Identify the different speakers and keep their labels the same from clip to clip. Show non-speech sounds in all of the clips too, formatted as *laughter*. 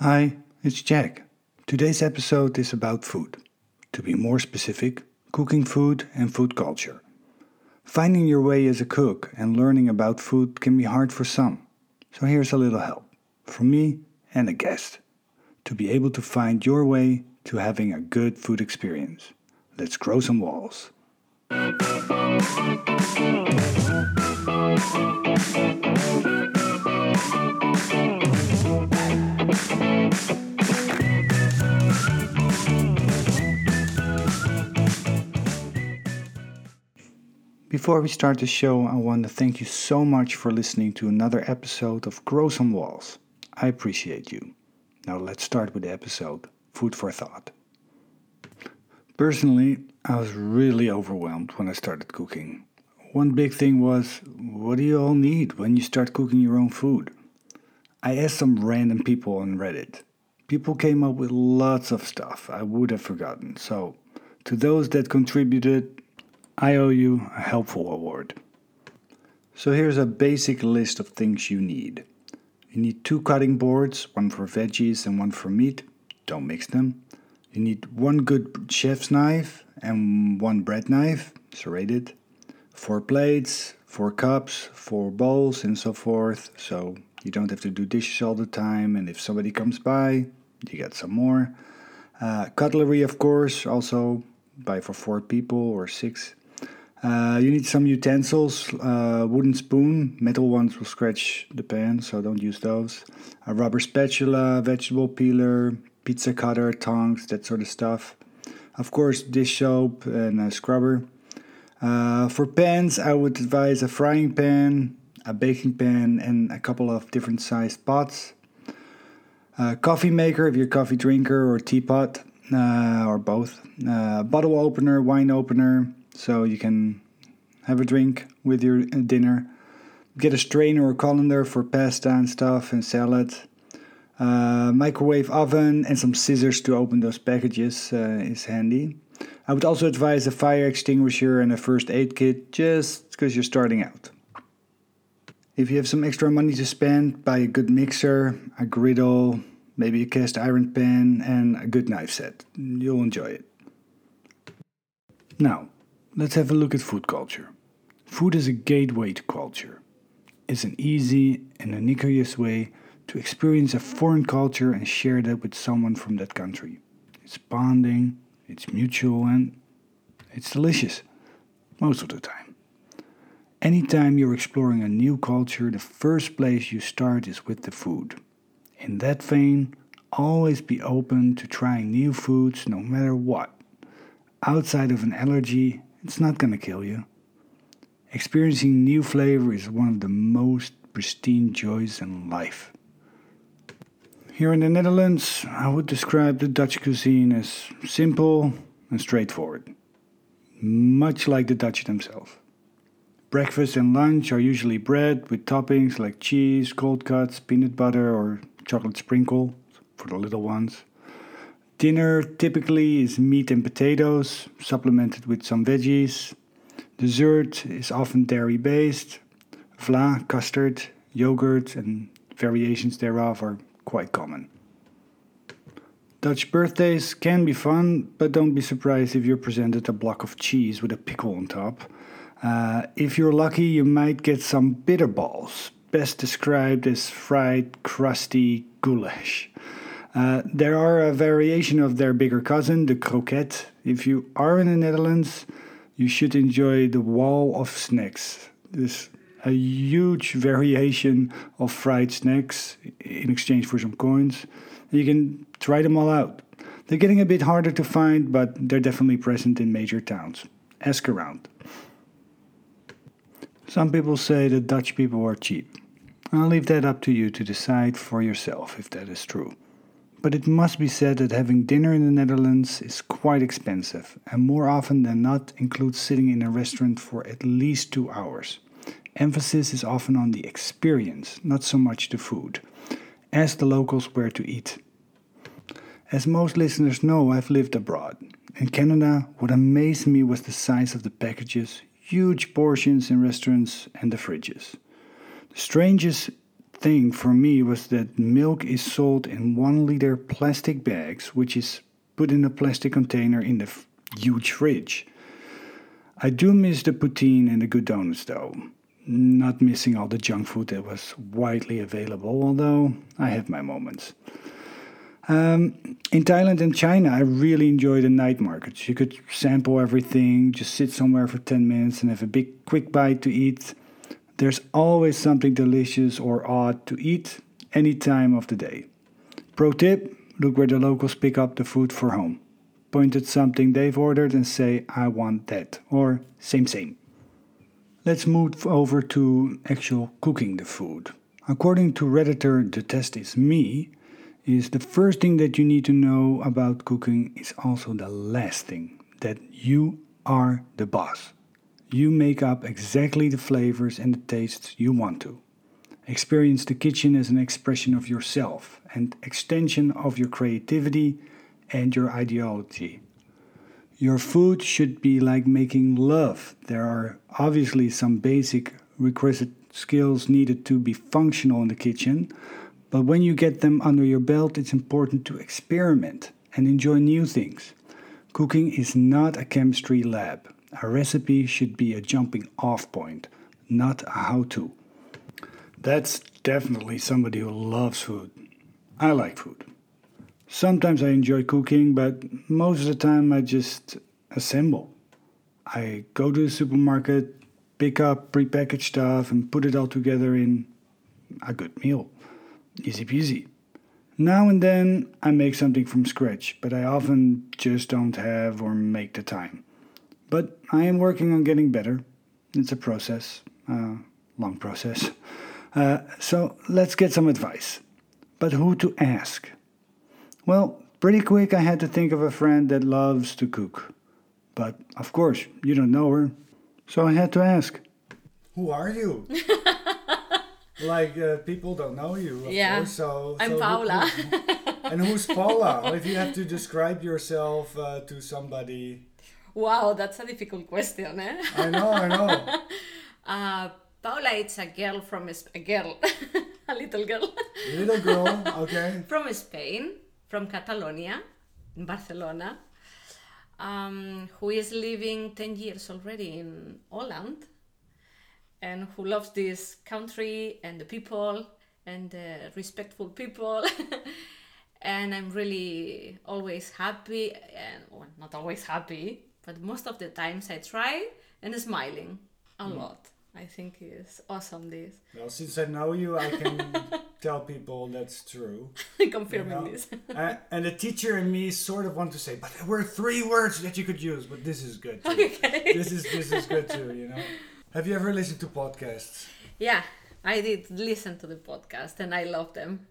Speaker 1: Hi, it's Jack. Today's episode is about food. To be more specific, cooking food and food culture. Finding your way as a cook and learning about food can be hard for some. So here's a little help from me and a guest to be able to find your way to having a good food experience. Let's grow some walls. Before we start the show, I want to thank you so much for listening to another episode of Grow Some Walls. I appreciate you. Now let's start with the episode Food for Thought. Personally, I was really overwhelmed when I started cooking. One big thing was what do you all need when you start cooking your own food? I asked some random people on Reddit. People came up with lots of stuff I would have forgotten, so to those that contributed, I owe you a helpful award. So here's a basic list of things you need. You need two cutting boards, one for veggies and one for meat. Don't mix them. You need one good chef's knife and one bread knife, serrated. Four plates, four cups, four bowls, and so forth. So you don't have to do dishes all the time. And if somebody comes by, you get some more. Uh, cutlery, of course, also buy for four people or six. Uh, you need some utensils, uh, wooden spoon, metal ones will scratch the pan, so don't use those. A rubber spatula, vegetable peeler, pizza cutter, tongs, that sort of stuff. Of course, dish soap and a scrubber. Uh, for pans, I would advise a frying pan, a baking pan, and a couple of different sized pots. A coffee maker if you're a coffee drinker, or teapot, uh, or both. Uh, bottle opener, wine opener, so you can have a drink with your dinner. Get a strainer or a colander for pasta and stuff and salad. Uh, microwave oven and some scissors to open those packages uh, is handy. I would also advise a fire extinguisher and a first aid kit just because you're starting out. If you have some extra money to spend, buy a good mixer, a griddle, maybe a cast iron pan, and a good knife set. You'll enjoy it. Now, let's have a look at food culture. Food is a gateway to culture. It's an easy and ubiquitous way to experience a foreign culture and share that with someone from that country. It's bonding, it's mutual, and it's delicious most of the time. Anytime you're exploring a new culture, the first place you start is with the food. In that vein, always be open to trying new foods no matter what. Outside of an allergy, it's not going to kill you. Experiencing new flavor is one of the most pristine joys in life. Here in the Netherlands, I would describe the Dutch cuisine as simple and straightforward, much like the Dutch themselves. Breakfast and lunch are usually bread with toppings like cheese, cold cuts, peanut butter, or chocolate sprinkle for the little ones. Dinner typically is meat and potatoes, supplemented with some veggies. Dessert is often dairy based. Vla, custard, yogurt, and variations thereof are quite common. Dutch birthdays can be fun, but don't be surprised if you're presented a block of cheese with a pickle on top. Uh, if you're lucky, you might get some bitterballs, best described as fried, crusty goulash. Uh, there are a variation of their bigger cousin, the croquette. If you are in the Netherlands, you should enjoy the wall of snacks. This a huge variation of fried snacks in exchange for some coins. You can try them all out. They're getting a bit harder to find, but they're definitely present in major towns. Ask around. Some people say that Dutch people are cheap. I'll leave that up to you to decide for yourself if that is true. But it must be said that having dinner in the Netherlands is quite expensive and more often than not includes sitting in a restaurant for at least two hours. Emphasis is often on the experience, not so much the food. Ask the locals where to eat. As most listeners know, I've lived abroad. In Canada, what amazed me was the size of the packages, huge portions in restaurants, and the fridges. The strangest thing for me was that milk is sold in one liter plastic bags, which is put in a plastic container in the huge fridge. I do miss the poutine and the good donuts though. Not missing all the junk food that was widely available, although I have my moments. Um, in Thailand and China, I really enjoy the night markets. You could sample everything, just sit somewhere for 10 minutes and have a big quick bite to eat. There's always something delicious or odd to eat any time of the day. Pro tip look where the locals pick up the food for home. Point at something they've ordered and say, I want that, or same, same. Let's move over to actual cooking the food. According to Redditor, the test is me, is the first thing that you need to know about cooking is also the last thing that you are the boss. You make up exactly the flavors and the tastes you want to. Experience the kitchen as an expression of yourself and extension of your creativity and your ideology. Your food should be like making love. There are obviously some basic requisite skills needed to be functional in the kitchen, but when you get them under your belt, it's important to experiment and enjoy new things. Cooking is not a chemistry lab. A recipe should be a jumping off point, not a how to. That's definitely somebody who loves food. I like food. Sometimes I enjoy cooking, but most of the time I just assemble. I go to the supermarket, pick up prepackaged stuff, and put it all together in a good meal. Easy peasy. Now and then I make something from scratch, but I often just don't have or make the time. But I am working on getting better. It's a process, a long process. *laughs* Uh, so let's get some advice. But who to ask? Well, pretty quick I had to think of a friend that loves to cook. But of course, you don't know her. So I had to ask. Who are you? *laughs* like uh, people don't know you, of
Speaker 2: Yeah.
Speaker 1: course. So
Speaker 2: I'm
Speaker 1: so
Speaker 2: Paula.
Speaker 1: who- *laughs* and who's Paula? if you have to describe yourself uh, to somebody,
Speaker 2: Wow, that's a difficult question, eh?
Speaker 1: I know, I know. *laughs*
Speaker 2: Uh, Paula, it's a girl from a *laughs* girl, a little girl
Speaker 1: Little girl, okay.
Speaker 2: from Spain, from Catalonia, in Barcelona, um, who is living 10 years already in Holland and who loves this country and the people and the respectful people. *laughs* and I'm really always happy, and well, not always happy, but most of the times I try and smiling a lot. I think is awesome. This
Speaker 1: Well, since I know you, I can *laughs* tell people that's true. *laughs*
Speaker 2: confirming
Speaker 1: You know?
Speaker 2: this.
Speaker 1: Uh, and the teacher and me sort of want to say, but there were three words that you could use, but this is good too.
Speaker 2: Okay.
Speaker 1: This is this is good too, you know. Have you ever listened to podcasts?
Speaker 2: Yeah, I did listen to the podcast and I love them.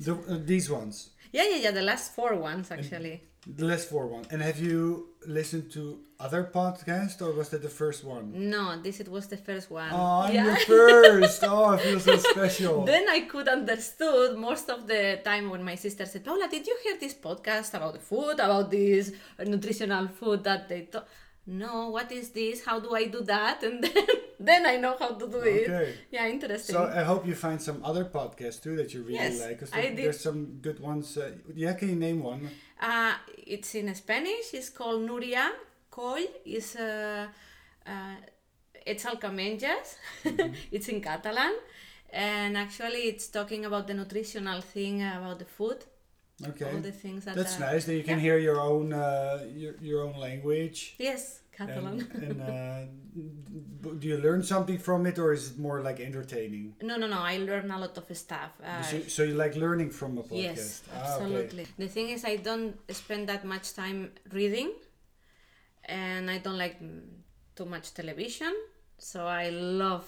Speaker 1: The, uh, these ones,
Speaker 2: Yeah, yeah, yeah. The last four ones actually.
Speaker 1: the last four one. And have you listened to other podcasts, or was that the first one?
Speaker 2: No, this it was the first one.
Speaker 1: Oh, I'm
Speaker 2: yeah.
Speaker 1: the first. *laughs* Oh, I feel so special.
Speaker 2: then I could understood most of the time when my sister said, Paula, did you hear this podcast about the food, about this nutritional food that they talk? No, what is this? How do I do that? And *laughs* then, then I know how to do
Speaker 1: Okay.
Speaker 2: it. Yeah, interesting.
Speaker 1: So I hope you find some other podcasts too that you really
Speaker 2: Yes,
Speaker 1: like. 'cause
Speaker 2: I did.
Speaker 1: there's some good ones. Uh, yeah, can you name one?
Speaker 2: Uh, it's in Spanish. It's called Nuria Coll. It's uh, uh, it's alcamenjas. *laughs* it's in Catalan, and actually, it's talking about the nutritional thing about the food.
Speaker 1: Okay,
Speaker 2: All the things that.
Speaker 1: that's
Speaker 2: are-
Speaker 1: nice. that you can
Speaker 2: yeah.
Speaker 1: hear your own uh, your, your own language.
Speaker 2: Yes, Catalan.
Speaker 1: And, and uh, *laughs* do you learn something from it, or is it more like entertaining?
Speaker 2: no, no, no. I learn a lot of stuff. Uh,
Speaker 1: so, so you like learning from a podcast?
Speaker 2: Yes,
Speaker 1: Ah, okay.
Speaker 2: absolutely. The thing is, I don't spend that much time reading, and I don't like mm, too much television. So I love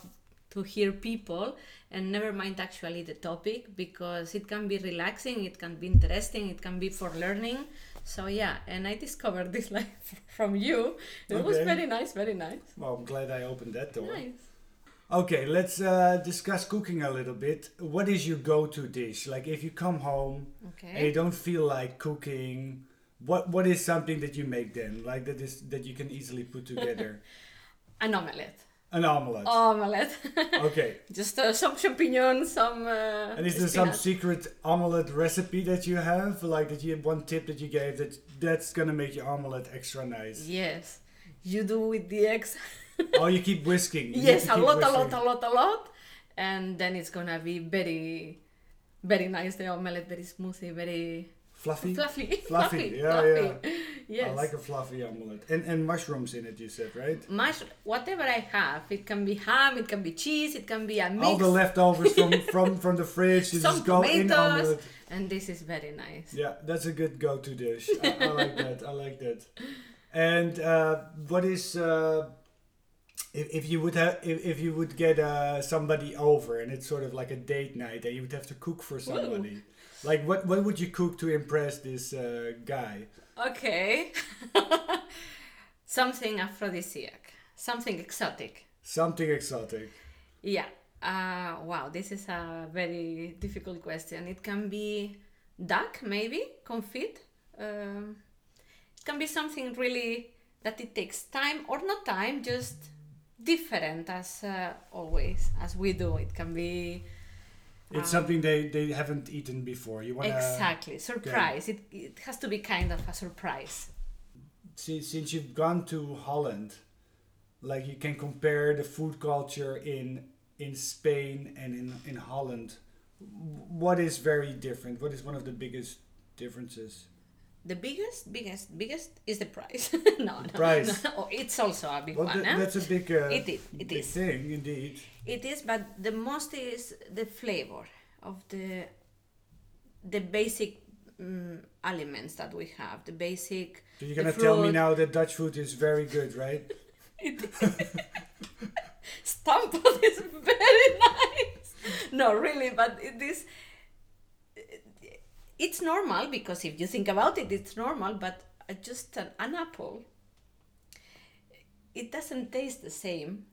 Speaker 2: to hear people, and never mind actually the topic because it can be relaxing, it can be interesting, it can be for learning. So yeah, and I discovered *laughs* this like from you. It was very nice, very nice.
Speaker 1: Well, I'm glad I opened that door.
Speaker 2: Nice.
Speaker 1: Okay, let's uh, discuss cooking a little bit. What is your go-to dish? Like if you come home and you don't feel like cooking, what what is something that you make then? Like that is that you can easily put *laughs* together.
Speaker 2: An omelette.
Speaker 1: An omelette.
Speaker 2: Omelette. *laughs*
Speaker 1: Okay.
Speaker 2: Just uh, some champignons, some. Uh,
Speaker 1: And is there some secret omelette recipe that you have? Like that you have one tip that you gave that that's gonna make your omelette extra nice.
Speaker 2: Yes, you do with the eggs.
Speaker 1: oh, you *laughs* keep whisking. You
Speaker 2: yes, a lot, a lot, a lot, a lot, and then it's gonna be very, very nice. The omelette, very smoothie, very
Speaker 1: Fluffy.
Speaker 2: fluffy,
Speaker 1: Fluffy, *laughs* fluffy. yeah,
Speaker 2: fluffy. Yes.
Speaker 1: I like a fluffy omelette. And and mushrooms in it. You said right.
Speaker 2: Mush, whatever I have, it can be ham, it can be cheese, it can be a mix,
Speaker 1: All the leftovers from *laughs* from from the fridge. You
Speaker 2: some
Speaker 1: just go in
Speaker 2: tomatoes,
Speaker 1: omelette.
Speaker 2: and this is very nice.
Speaker 1: Yeah, that's a good go-to dish. I, I like *laughs* that. I like that. And uh, what is uh, if, if you would have if, if you would get uh, somebody over and it's sort of like a date night and you would have to cook for somebody. Like what what would you cook to impress this uh, guy?
Speaker 2: Okay, *laughs* something aphrodisiac, something exotic.
Speaker 1: Something exotic.
Speaker 2: Yeah. Uh, wow, this is a very difficult question. It can be duck, maybe confit. Um, it can be something really that it takes time or not time, just different as uh, always as we do. It can be
Speaker 1: It's
Speaker 2: Um,
Speaker 1: something they, they haven't eaten before. You want
Speaker 2: exactly surprise. It it has to be kind of a surprise.
Speaker 1: since since you've gone to Holland, like you can compare the food culture in in Spain and in in Holland. What is very different? What is one of the biggest differences?
Speaker 2: The biggest, biggest, biggest is the price. *laughs* no, no,
Speaker 1: Price.
Speaker 2: no. Oh, it's also a big
Speaker 1: Well,
Speaker 2: one.
Speaker 1: th-
Speaker 2: eh?
Speaker 1: that's a big uh,
Speaker 2: It is, it is.
Speaker 1: thing indeed.
Speaker 2: It is, but the most is the flavor of the the basic um, elements that we have. The basic.
Speaker 1: So you're gonna tell me now that Dutch food is very good, right? *laughs* *laughs*
Speaker 2: Stamppot is very nice. No, really, but it is. It's normal because if you think about it, it's normal. But just an, an apple, it doesn't taste the same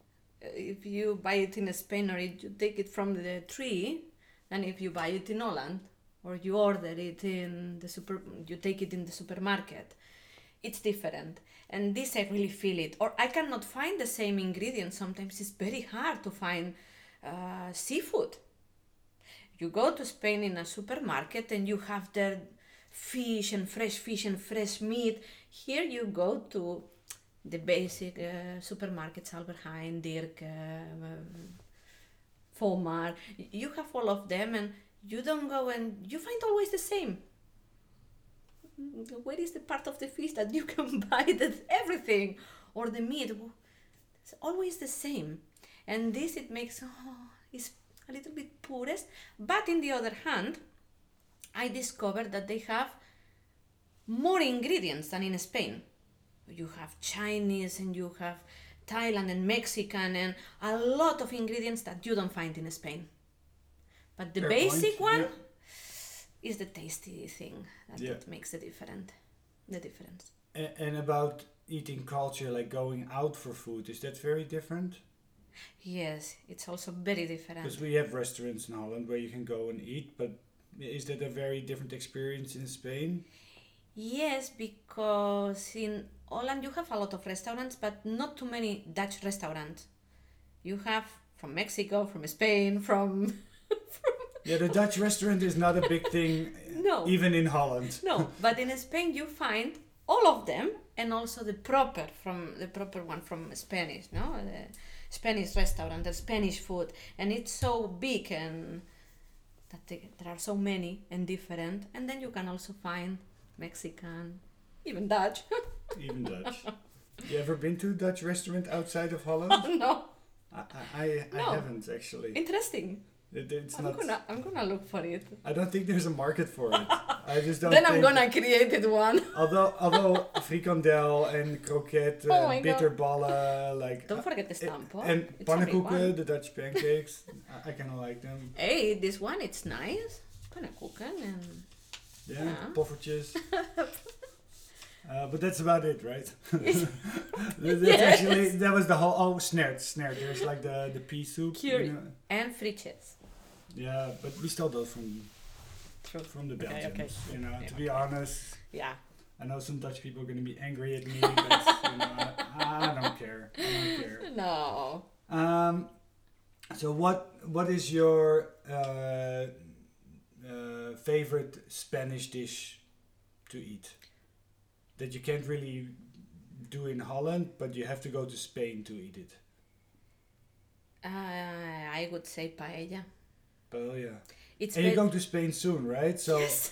Speaker 2: uh, if you buy it in Spain or you take it from the tree than if you buy it in Holland or you order it in the super. You take it in the supermarket. It's different, and this I really feel it. Or I cannot find the same ingredients. Sometimes it's very hard to find uh, seafood. You go to Spain in a supermarket and you have their fish and fresh fish and fresh meat. Here you go to the basic uh, supermarkets, Albert Heijn, Dirk, uh, Vomar. You have all of them and you don't go and you find always the same. Where is the part of the fish that you *laughs* can buy that everything or the meat? It's always the same. And this it makes oh, it's a little bit poorest. But in the other hand, I discovered that they have more ingredients than in Spain. You have Chinese and you have Thailand and Mexican and a lot of ingredients that you don't find in Spain. But the
Speaker 1: Fair
Speaker 2: basic
Speaker 1: point,
Speaker 2: one
Speaker 1: yeah.
Speaker 2: is the tasty thing that,
Speaker 1: Yeah.
Speaker 2: that makes the different the difference.
Speaker 1: And about eating culture, like going out for food, is that very different?
Speaker 2: Yes, it's also very different.
Speaker 1: Because we have restaurants in Holland where you can go and eat, but is that a very different experience in Spain?
Speaker 2: Yes, because in Holland you have a lot of restaurants, but not too many Dutch restaurants. You have from Mexico, from Spain, *laughs* from
Speaker 1: Yeah, the Dutch restaurant is not a big *laughs* thing,
Speaker 2: No.
Speaker 1: even in Holland.
Speaker 2: no, but in Spain you find all of them and also the proper from the proper one from Spanish, no, the Spanish restaurant, the Spanish food, and it's so big and that they, there are so many and different, and then you can also find Mexican, even Dutch. *laughs*
Speaker 1: Even Dutch. You ever been to a Dutch restaurant outside of Holland? *laughs*
Speaker 2: no,
Speaker 1: I, I, I,
Speaker 2: No.
Speaker 1: I haven't actually.
Speaker 2: interesting.
Speaker 1: It, it's
Speaker 2: I'm
Speaker 1: not.
Speaker 2: gonna I'm gonna look for it.
Speaker 1: I don't think there's a market for it. *laughs* I just don't.
Speaker 2: then I'm gonna create it one. *laughs*
Speaker 1: Although, although frikandel and croquette,
Speaker 2: Oh
Speaker 1: uh,
Speaker 2: my God.
Speaker 1: bitterballen, like
Speaker 2: Don't
Speaker 1: uh,
Speaker 2: forget the
Speaker 1: it- and
Speaker 2: It's
Speaker 1: pannenkoeken, the Dutch pancakes. I, I kind of like them.
Speaker 2: Hey, this one it's nice. Cook and
Speaker 1: Yeah,
Speaker 2: Yeah.
Speaker 1: poffertjes. *laughs* Uh, but that's about it, right? That- that's
Speaker 2: Yes.
Speaker 1: actually that was the whole. Oh, snert, snert. There's like the the pea soup. you know.
Speaker 2: and friches.
Speaker 1: Yeah, but we still those from
Speaker 2: True.
Speaker 1: from the
Speaker 2: Okay,
Speaker 1: Belgians.
Speaker 2: okay.
Speaker 1: You know,
Speaker 2: Yeah,
Speaker 1: to be honest,
Speaker 2: Yeah.
Speaker 1: I know some Dutch people are gonna be angry at me, but you know, I, I don't care. I don't care. *laughs*
Speaker 2: No.
Speaker 1: Um, so what what is your uh, uh, favorite Spanish dish to eat that you can't really do in Holland, but you have to go to Spain to eat it?
Speaker 2: Uh, I would say paella.
Speaker 1: Paella.
Speaker 2: It's
Speaker 1: And you're going to Spain soon, right? So
Speaker 2: Yes.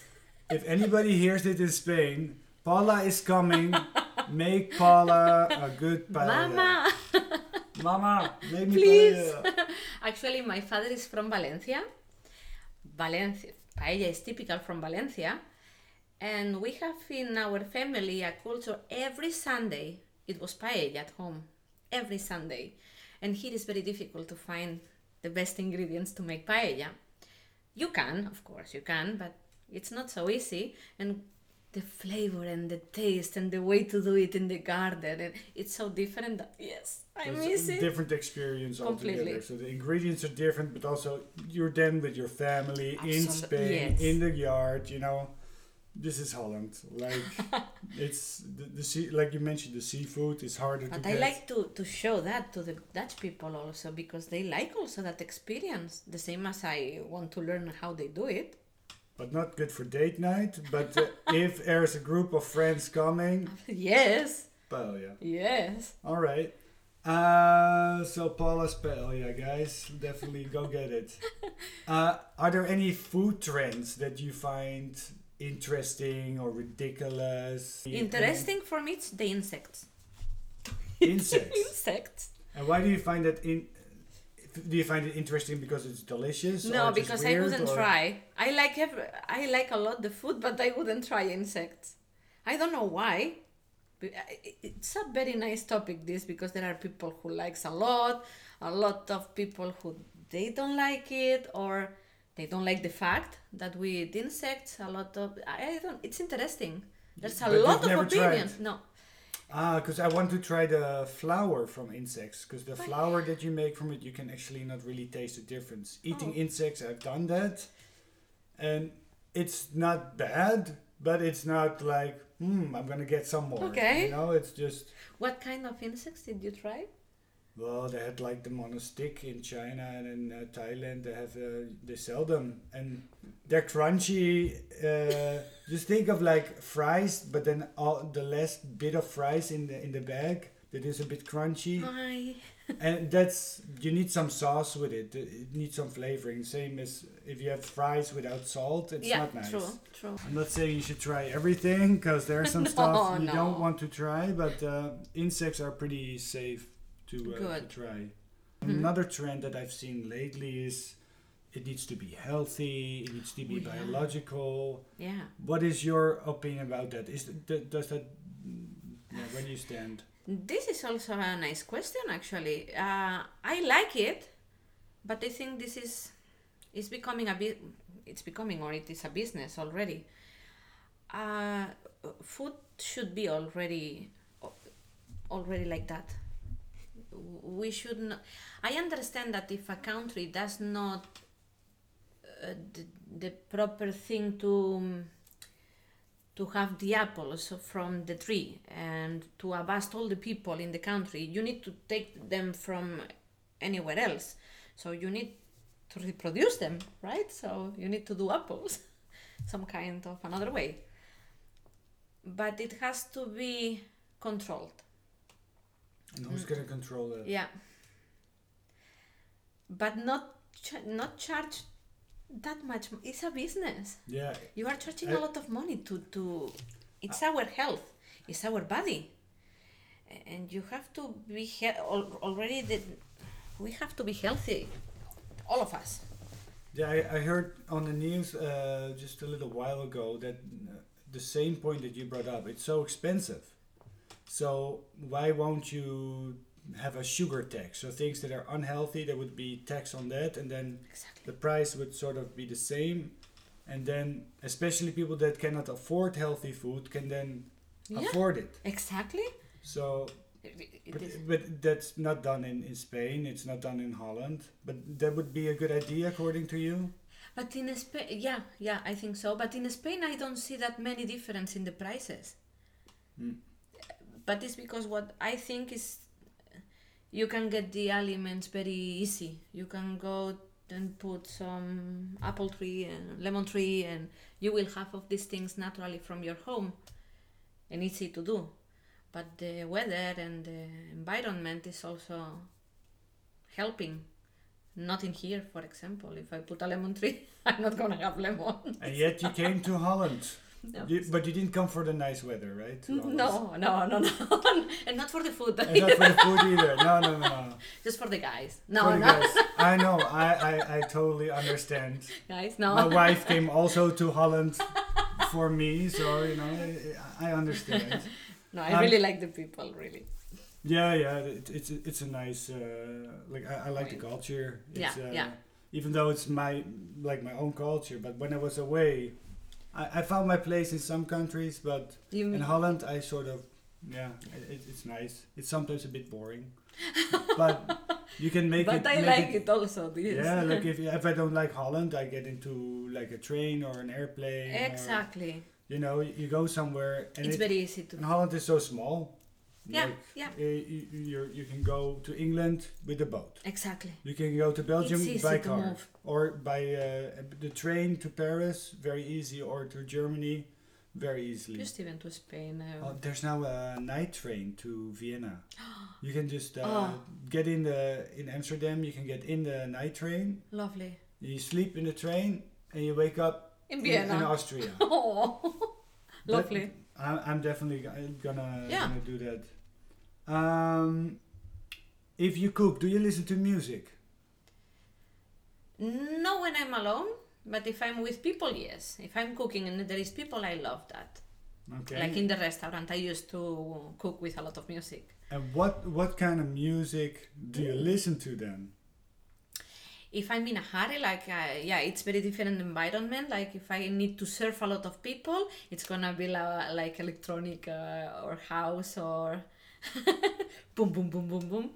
Speaker 1: if anybody hears it in Spain, Paula is coming. Make Paula a good paella.
Speaker 2: Mama. *laughs*
Speaker 1: Mama, make me
Speaker 2: Please.
Speaker 1: paella. *laughs*
Speaker 2: Actually, my father is from Valencia. Valencia paella is typical from Valencia, and we have in our family a culture every Sunday. It was paella at home every Sunday, and here is very difficult to find the best ingredients to make paella. You can, of course, you can, but it's not so easy. And the flavor and the taste and the way to do it in the garden, and it's so different. That, yes, I
Speaker 1: It's
Speaker 2: miss
Speaker 1: a
Speaker 2: it.
Speaker 1: different experience altogether. So the ingredients are different, but also you're then with your family in Spain,
Speaker 2: yes.
Speaker 1: in the yard. You know, this is Holland. Like *laughs* it's the, the sea, like you mentioned, the seafood is harder to
Speaker 2: But
Speaker 1: get.
Speaker 2: I like to, to show that to the Dutch people also because they like also that experience, the same as I want to learn how they do it.
Speaker 1: but not good for date night. But uh, *laughs* if there's a group of friends coming, *laughs*
Speaker 2: yes,
Speaker 1: paella.
Speaker 2: yes.
Speaker 1: All right. Uh, so Paula's paella, guys, definitely go get it. Uh, are there any food trends that you find interesting or ridiculous?
Speaker 2: Interesting for me, it's the insects. *laughs*
Speaker 1: Insects.
Speaker 2: insects.
Speaker 1: and why do you find that in? Do you find it interesting because it's delicious?
Speaker 2: No, because I wouldn't
Speaker 1: or-
Speaker 2: try. I like every, I like a lot the food, but I wouldn't try insects. I don't know why. It's a very nice topic this because there are people who likes a lot, a lot of people who they don't like it or they don't like the fact that we eat insects. A lot of I don't. It's interesting. There's a
Speaker 1: But
Speaker 2: lot of
Speaker 1: tried?
Speaker 2: opinions. No,
Speaker 1: Ah, because I want to try the flour from insects. Because the flour that you make from it, you can actually not really taste the difference. Eating
Speaker 2: Oh.
Speaker 1: insects, I've done that, and it's not bad, but it's not like, hmm, I'm gonna get some more.
Speaker 2: Okay.
Speaker 1: You know, it's just.
Speaker 2: what kind of insects did you try?
Speaker 1: Well, they had like them on a stick in China and in uh, Thailand. They have uh, they sell them and they're crunchy. Uh, just think of like fries, but then all the last bit of fries in the in the bag that is a bit crunchy.
Speaker 2: I *laughs*
Speaker 1: and that's you need some sauce with it. It needs some flavoring. Same as if you have fries without salt, it's
Speaker 2: yeah,
Speaker 1: not nice.
Speaker 2: true, true.
Speaker 1: I'm not saying you should try everything because there's some *laughs*
Speaker 2: No,
Speaker 1: stuff you
Speaker 2: no.
Speaker 1: don't want to try, but uh, insects are pretty safe to, uh, to
Speaker 2: Good.
Speaker 1: try.
Speaker 2: Mhm.
Speaker 1: Another trend that I've seen lately is it needs to be healthy, it needs to be
Speaker 2: Oh, yeah.
Speaker 1: biological.
Speaker 2: Yeah.
Speaker 1: What is your opinion about that? Is th- does that yeah, where do you stand?
Speaker 2: This is also a nice question, actually. Uh, I like it, but I think this is is becoming a bit. It's becoming, or it is a business already. Uh, food should be already already like that. We should not. I understand that if a country does not uh, the, the proper thing to um, to have the apples from the tree and to abast all the people in the country, you need to take them from anywhere else. So you need to reproduce them, right? So you need to do apples, *laughs* some kind of another way. But it has to be controlled.
Speaker 1: And who's gonna control that?
Speaker 2: Yeah. But not ch- not charge that much. It's a business.
Speaker 1: Yeah,
Speaker 2: You are charging
Speaker 1: Uh,
Speaker 2: a lot of money to to. It's our health. It's our body, and you have to be he- al- already. The, we have to be healthy, all of us.
Speaker 1: Yeah, I, I heard on the news uh, just a little while ago that uh, the same point that you brought up. It's so expensive. So why won't you have a sugar tax? So things that are unhealthy, there would be tax on that, and then
Speaker 2: Exactly.
Speaker 1: the price would sort of be the same. And then, especially people that cannot afford healthy food can then
Speaker 2: Yeah.
Speaker 1: afford it.
Speaker 2: Exactly.
Speaker 1: So, but, but that's not done in, in Spain. It's not done in Holland. But that would be a good idea, according to you.
Speaker 2: But in Spain, yeah, yeah, I think so. But in Spain, I don't see that many difference in the prices.
Speaker 1: Mm.
Speaker 2: But it's because what I think is you can get the aliments very easy. You can go and put some apple tree and lemon tree, and you will have of these things naturally from your home, and easy to do. But the weather and the environment is also helping. Not in here, for example. If I put a lemon tree, *laughs* I'm not gonna have lemon.
Speaker 1: And yet you came to Holland. *laughs*
Speaker 2: No.
Speaker 1: You, but you didn't come for the nice weather, right?
Speaker 2: No, no, no, no, *laughs* and not for the food.
Speaker 1: And not for the food either. No, no, no, no. *laughs*
Speaker 2: Just for the guys. No,
Speaker 1: For the
Speaker 2: no,
Speaker 1: guys. *laughs* I know. I, I, I totally understand.
Speaker 2: guys, no.
Speaker 1: My wife came also to Holland for me, so you know I, I understand.
Speaker 2: No, I
Speaker 1: Um,
Speaker 2: really like the people, really.
Speaker 1: Yeah, yeah. It, it's a- it's a nice uh, like I, I like the
Speaker 2: Point.
Speaker 1: culture.
Speaker 2: Yeah,
Speaker 1: uh,
Speaker 2: yeah.
Speaker 1: Even though it's my like my own culture, but when I was away, I, I found my place in some countries, but in Holland I sort of yeah, it, it's nice. It's sometimes a bit boring, *laughs* but you can make
Speaker 2: but
Speaker 1: it.
Speaker 2: I like it, also. This.
Speaker 1: Yeah, like if if I don't like Holland, I get into like a train or an airplane. or,
Speaker 2: exactly.
Speaker 1: you know, you go somewhere and
Speaker 2: It's
Speaker 1: it,
Speaker 2: very easy to.
Speaker 1: and Holland is so small.
Speaker 2: Yeah,
Speaker 1: Like,
Speaker 2: yeah.
Speaker 1: uh, you, you you can go to England with a boat.
Speaker 2: Exactly.
Speaker 1: You can go to Belgium by car
Speaker 2: move.
Speaker 1: or by uh, the train to Paris, very easy, or to Germany, very easily.
Speaker 2: Just even to Spain. Uh,
Speaker 1: Oh, there's now a night train to Vienna. *gasps* You can just uh,
Speaker 2: Oh.
Speaker 1: get in the in Amsterdam. You can get in the night train.
Speaker 2: Lovely.
Speaker 1: You sleep in the train and you wake up
Speaker 2: In
Speaker 1: in,
Speaker 2: Vienna.
Speaker 1: in Austria. *laughs*
Speaker 2: Oh, *laughs* lovely.
Speaker 1: I'm, I'm definitely gonna
Speaker 2: Yeah.
Speaker 1: gonna do that. Um, if you cook, do you listen to music?
Speaker 2: No, when I'm alone, but if I'm with people, yes. If I'm cooking and there is people, I love that.
Speaker 1: Okay.
Speaker 2: Like in the restaurant, I used to cook with a lot of music.
Speaker 1: and what what kind of music do you listen to then?
Speaker 2: If I'm in a hurry, like uh, yeah, it's very different environment. Like if I need to serve a lot of people, it's gonna be la- like electronic uh, or house or *laughs* boom boom boom boom boom.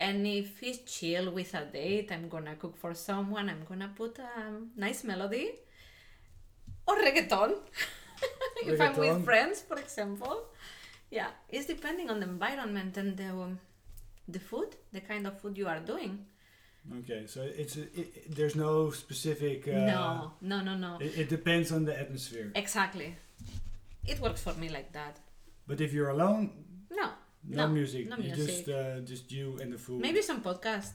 Speaker 2: And if it's chill with a date, I'm gonna cook for someone. I'm gonna put a nice melody or reggaeton. *laughs* if I'm with friends, for example, yeah, it's depending on the environment and the um, the food, the kind of food you are doing.
Speaker 1: Okay, so it's a, it, there's no specific. Uh,
Speaker 2: no, no, no, no.
Speaker 1: It, it depends on the atmosphere.
Speaker 2: Exactly. It works for me like that.
Speaker 1: But if you're alone,
Speaker 2: No,
Speaker 1: no,
Speaker 2: No,
Speaker 1: music.
Speaker 2: no music.
Speaker 1: just uh, just you and the food.
Speaker 2: maybe some podcast.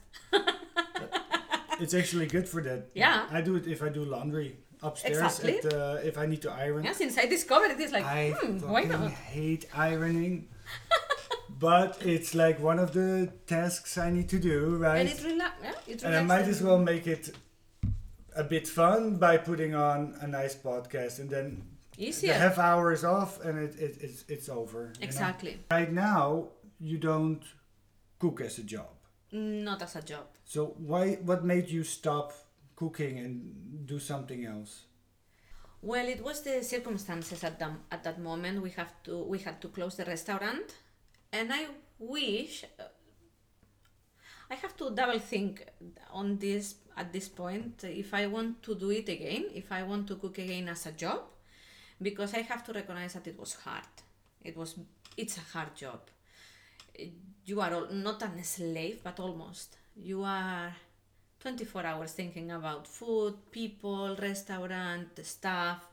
Speaker 1: it's actually good for that.
Speaker 2: Yeah.
Speaker 1: I do it if I do laundry upstairs.
Speaker 2: Exactly.
Speaker 1: At, uh, if I need to iron.
Speaker 2: Yeah, since I discovered it, it's like,
Speaker 1: I
Speaker 2: hmm, why not?
Speaker 1: hate ironing. *laughs* but it's like one of the tasks I need to do, right?
Speaker 2: And it's rela- yeah, it's
Speaker 1: and I might as well make it a bit fun by putting on a nice podcast and then
Speaker 2: Easier.
Speaker 1: the half hour is off and it, it, it's, it's over. you know?
Speaker 2: exactly.
Speaker 1: Right now, you don't cook as a job.
Speaker 2: Not as a job.
Speaker 1: So why? What made you stop cooking and do something else?
Speaker 2: Well, it was the circumstances at, them, at that moment. We have to we had to close the restaurant, and I wish I have to double think on this at this point if I want to do it again, if I want to cook again as a job, because I have to recognize that it was hard. It was it's a hard job. You are al- not a slave, but almost. You are 24 hours thinking about food, people, restaurant, staff,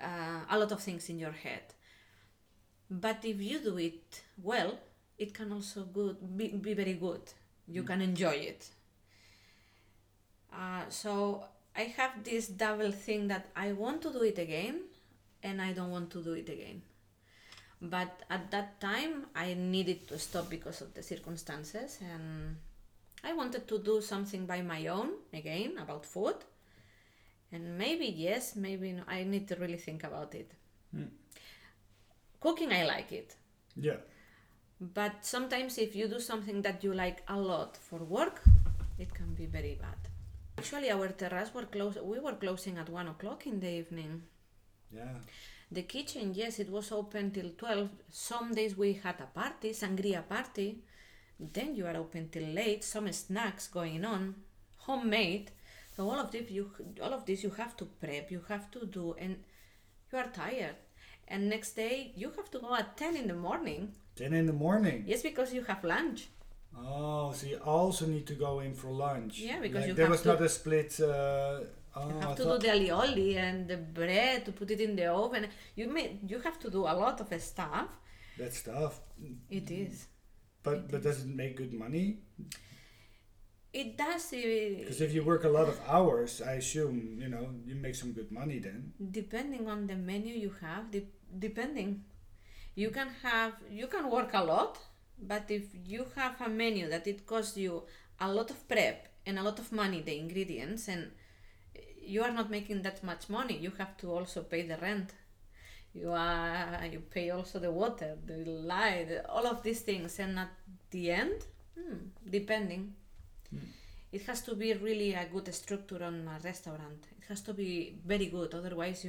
Speaker 2: uh, a lot of things in your head. But if you do it well, it can also good be, be very good. You can enjoy it. Uh, so I have this double thing that I want to do it again, and I don't want to do it again. But at that time, I needed to stop because of the circumstances, and I wanted to do something by my own again about food. And maybe yes, maybe no. I need to really think about it. Cooking, I like it.
Speaker 1: Yeah.
Speaker 2: But sometimes if you do something that you like a lot for work, it can be very bad. Actually, our terrace were close. We were closing at one o'clock in the evening.
Speaker 1: Yeah.
Speaker 2: The kitchen, yes, it was open till twelve. Some days we had a party, sangria party. Then you are open till late. Some snacks going on, homemade. So all of this, you all of this, you have to prep. You have to do, and you are tired. And next day you have to go at ten in the morning.
Speaker 1: Ten in the morning.
Speaker 2: Yes, because you have lunch.
Speaker 1: Oh, so you also need to go in for lunch.
Speaker 2: Yeah, because
Speaker 1: Like,
Speaker 2: you
Speaker 1: there was
Speaker 2: to-
Speaker 1: not a split. Uh, oh,
Speaker 2: You
Speaker 1: I
Speaker 2: have to
Speaker 1: thought-
Speaker 2: do the alioli and the bread to put it in the oven. You may you have to do a lot of stuff.
Speaker 1: that stuff.
Speaker 2: It is.
Speaker 1: But but does it make good money?
Speaker 2: It does.
Speaker 1: Because
Speaker 2: Uh,
Speaker 1: if you work a lot of hours, I assume you know you make some good money then.
Speaker 2: depending on the menu you have, de- depending, you can have you can work a lot, but if you have a menu that it costs you a lot of prep and a lot of money, the ingredients, and you are not making that much money, you have to also pay the rent. You are you pay also the water, the light, all of these things, and at the end, hmm, depending. It has to be really a good structure on a restaurant. It has to be very good, otherwise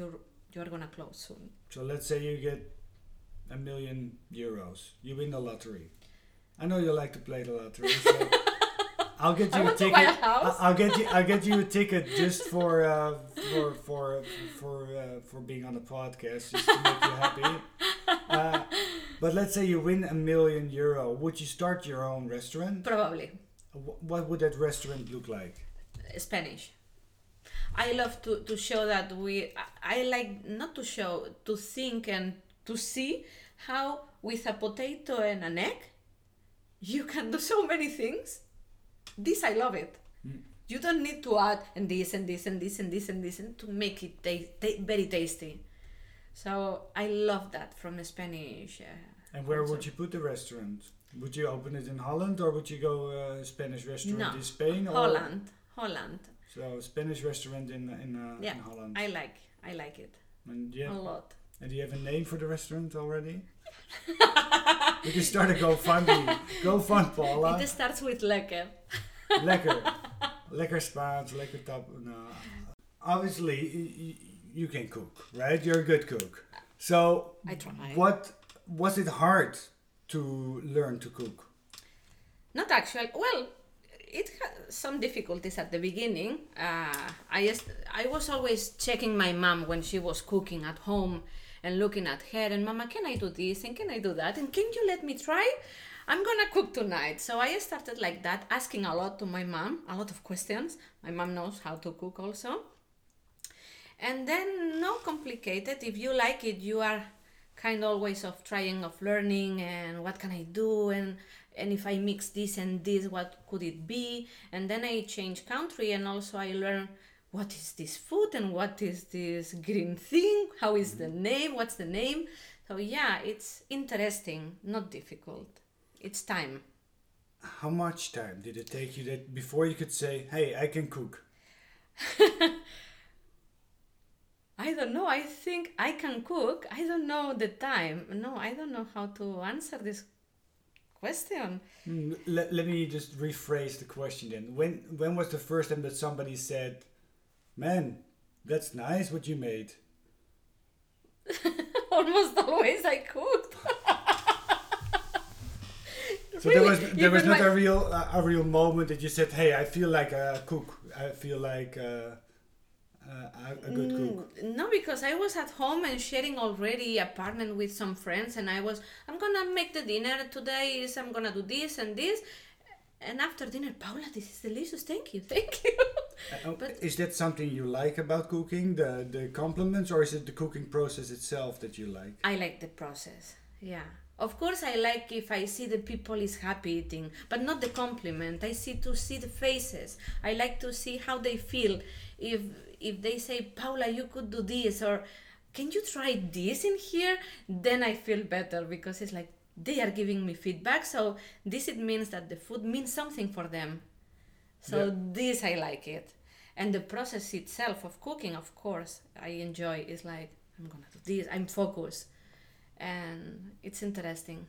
Speaker 2: you're you're gonna close soon.
Speaker 1: So let's say you get a million euros. You win the lottery. I know you like to play the lottery. So *laughs* I'll get you a
Speaker 2: want to
Speaker 1: ticket.
Speaker 2: buy a.
Speaker 1: I- I'll get you. I'll get you a ticket just for uh, for for for uh, for being on the podcast, just to make you happy. *laughs* Uh, but let's say you win a million euro. Would you start your own restaurant?
Speaker 2: Probably
Speaker 1: What would that restaurant look like?
Speaker 2: Spanish. I love to, to show that we. I- like not to show, to think and to see how with a potato and an egg, you can do so many things. This I love it. You don't need to add and this and this and this and this and this and to make it ta- ta- very tasty. So I love that from the Spanish. Uh,
Speaker 1: And where would you put the restaurant? Would you open it in Holland or would you go uh, Spanish restaurant
Speaker 2: No,
Speaker 1: in Spain? Or
Speaker 2: Holland, Holland.
Speaker 1: So Spanish restaurant in in, uh,
Speaker 2: Yeah,
Speaker 1: in Holland.
Speaker 2: I like, I like it
Speaker 1: and
Speaker 2: a lot.
Speaker 1: and do you have a name for the restaurant already? *laughs* we can start a GoFundMe. *laughs* GoFund Paula.
Speaker 2: It starts with lekker.
Speaker 1: Lekker. *laughs* Lekker Spaans, lekker tap. No. Obviously, y- y- you can cook, right? You're a good cook. So,
Speaker 2: I try.
Speaker 1: what was it hard to learn to cook?
Speaker 2: Not actually. Well, it had some difficulties at the beginning. Uh, I just, I was always checking my mom when she was cooking at home and looking at her and Mama, can I do this and can I do that and can you let me try? I'm gonna cook tonight. So I started like that, asking a lot to my mom, a lot of questions. My mom knows how to cook also. and then no complicated if you like it you are kind always of trying of learning and what can i do and and if i mix this and this what could it be and then i change country and also i learn what is this food and what is this green thing how is the mm-hmm. name what's the name so yeah it's interesting not difficult it's time
Speaker 1: How much time did it take you that before you could say, "Hey, I can cook"? *laughs*
Speaker 2: I don't know. I think I can cook. I don't know the time. No, I don't know how to answer this question.
Speaker 1: Hmm, Let, let me just rephrase the question then. When when was the first time that somebody said, "Man, that's nice what you made"? *laughs*
Speaker 2: Almost always I cooked. *laughs*
Speaker 1: So there was
Speaker 2: Really,
Speaker 1: there was not
Speaker 2: my-
Speaker 1: a real uh, a real moment that you said, "Hey, I feel like a cook. I feel like uh, uh, a, a good cook."
Speaker 2: Mm, No, because I was at home and sharing already apartment with some friends, and I was, I'm gonna make the dinner today. Is I'm gonna do this and this, and after dinner, Paula, this is delicious. Thank you, thank you.
Speaker 1: Uh, *laughs*
Speaker 2: but-
Speaker 1: is that something you like about cooking, the the compliments, or is it the cooking process itself that you like?
Speaker 2: I like the process. Yeah. Of course, I like if I see the people is happy eating, but not the compliment. I see to see the faces. I like to see how they feel. If if they say, Paula, you could do this, or can you try this in here? Then I feel better because it's like they are giving me feedback. So this it means that the food means something for them. So
Speaker 1: Yeah.
Speaker 2: this I like it, and the process itself of cooking, of course, I enjoy. It's like I'm gonna do this. I'm focused, and it's interesting.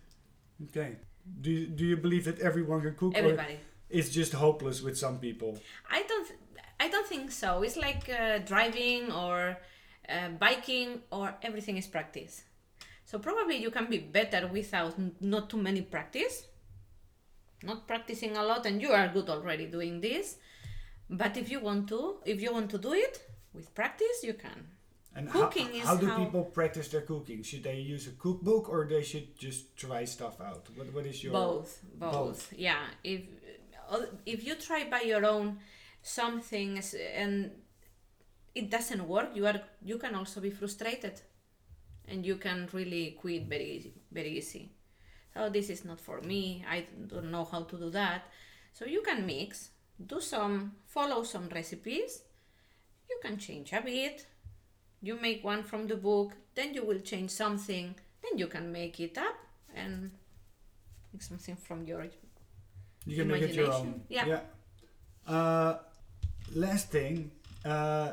Speaker 1: Okay. Do you, do you believe that everyone can cook, or
Speaker 2: Everybody.
Speaker 1: it's just hopeless with some people?
Speaker 2: I don't. I don't think so. It's like uh, driving or uh, biking, or everything is practice. So probably you can be better without not too many practice. Not practicing a lot, and you are good already doing this. But if you want to, if you want to do it with practice, you can.
Speaker 3: And
Speaker 2: Cooking
Speaker 3: how,
Speaker 2: is
Speaker 3: how do
Speaker 2: how-
Speaker 3: people practice their cooking? Should they use a cookbook or they should just try stuff out? What what is your
Speaker 2: both both,
Speaker 3: both.
Speaker 2: yeah if uh, if you try by your own some things and it doesn't work you are you can also be frustrated and you can really quit very easy, very easy. So this is not for me i don't know how to do that. So you can mix do some follow some recipes. You can change a bit. You make one from the book then you will change something then you can make it up and make something from your
Speaker 3: You can make it your own.
Speaker 2: Imagination, yeah.
Speaker 3: Uh, last thing, uh,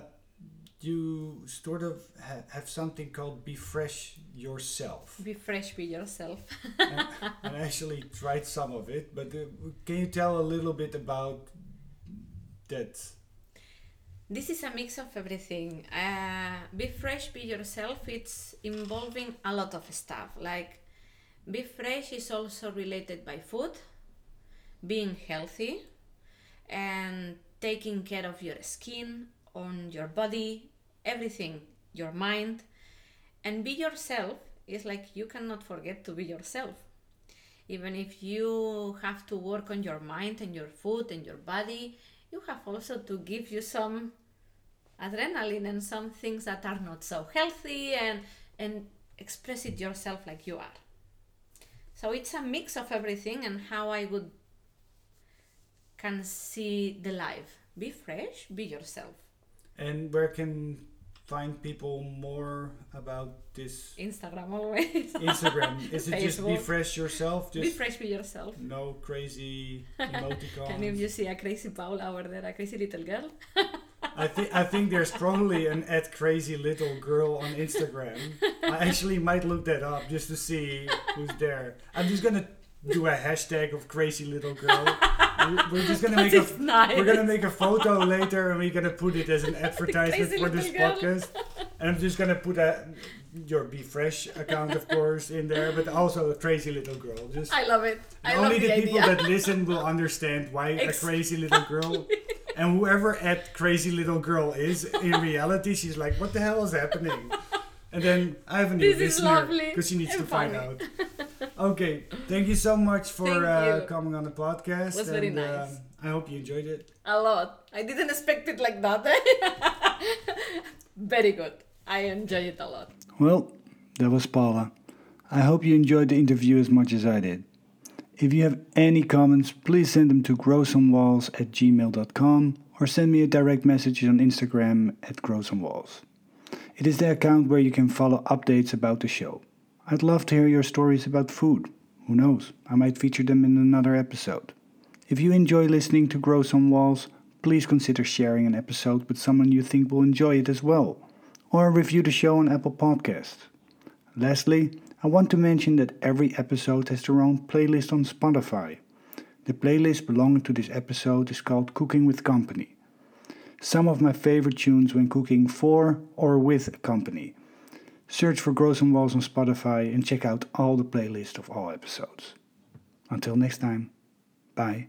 Speaker 3: you sort of ha- have something called "Be Fresh Yourself."
Speaker 2: be fresh be yourself *laughs*
Speaker 3: and, and I actually tried some of it, but uh, can you tell a little bit about that?
Speaker 2: this is a mix of everything uh, be fresh be yourself it's involving a lot of stuff like be fresh is also related by food being healthy and taking care of your skin on your body everything your mind. And be yourself is like you cannot forget to be yourself. Even if you have to work on your mind and your food and your body you have also to give you some adrenaline and some things that are not so healthy and and express it yourself like you are. So it's a mix of everything and how i would can see the life be fresh be yourself
Speaker 3: And where can find people more about this
Speaker 2: instagram always *laughs*
Speaker 3: Instagram? Is it just be fresh yourself? Just be
Speaker 2: fresh be yourself
Speaker 3: no crazy emoticons.
Speaker 2: and if you see a crazy paula over there a crazy little girl
Speaker 3: I think I think there's probably an at crazy little girl on Instagram. I actually might look that up just to see who's there. I'm just gonna do a hashtag of crazy little girl. We're- We're just gonna make a
Speaker 2: nice.
Speaker 3: we're gonna make a photo later and we're gonna put it as an *laughs* advertisement for this podcast. And I'm just gonna put a your Be Fresh account, of course, in there, but also a crazy little girl. Just
Speaker 2: i love it i
Speaker 3: only
Speaker 2: love
Speaker 3: the
Speaker 2: the
Speaker 3: people that listen will understand why a crazy little girl *laughs* and whoever at crazy little girl is in reality she's like what the hell is happening and then i have a new
Speaker 2: This
Speaker 3: listener because she needs to
Speaker 2: and
Speaker 3: find out *laughs* okay thank you so much for uh, coming on the podcast
Speaker 2: Was very
Speaker 3: and,
Speaker 2: nice.
Speaker 3: um, i hope you enjoyed it
Speaker 2: A lot. I didn't expect it like that. *laughs* Very good. I enjoy it a lot.
Speaker 1: Well, that was Paula. I hope you enjoyed the interview as much as I did. If you have any comments, please send them to growsomewalls at gmail.com or send me a direct message on Instagram at growsomewalls. It is the account where you can follow updates about the show. I'd love to hear your stories about food. Who knows, I might feature them in another episode. If you enjoy listening to Grow Some Walls, please consider sharing an episode with someone you think will enjoy it as well, or review the show on Apple Podcasts. Lastly, I want to mention that every episode has their own playlist on Spotify. The playlist belonging to this episode is called Cooking with Company. Some of my favorite tunes when cooking for or with a company. Search for Grow Some Walls on Spotify and check out all the playlists of all episodes. Until next time, bye.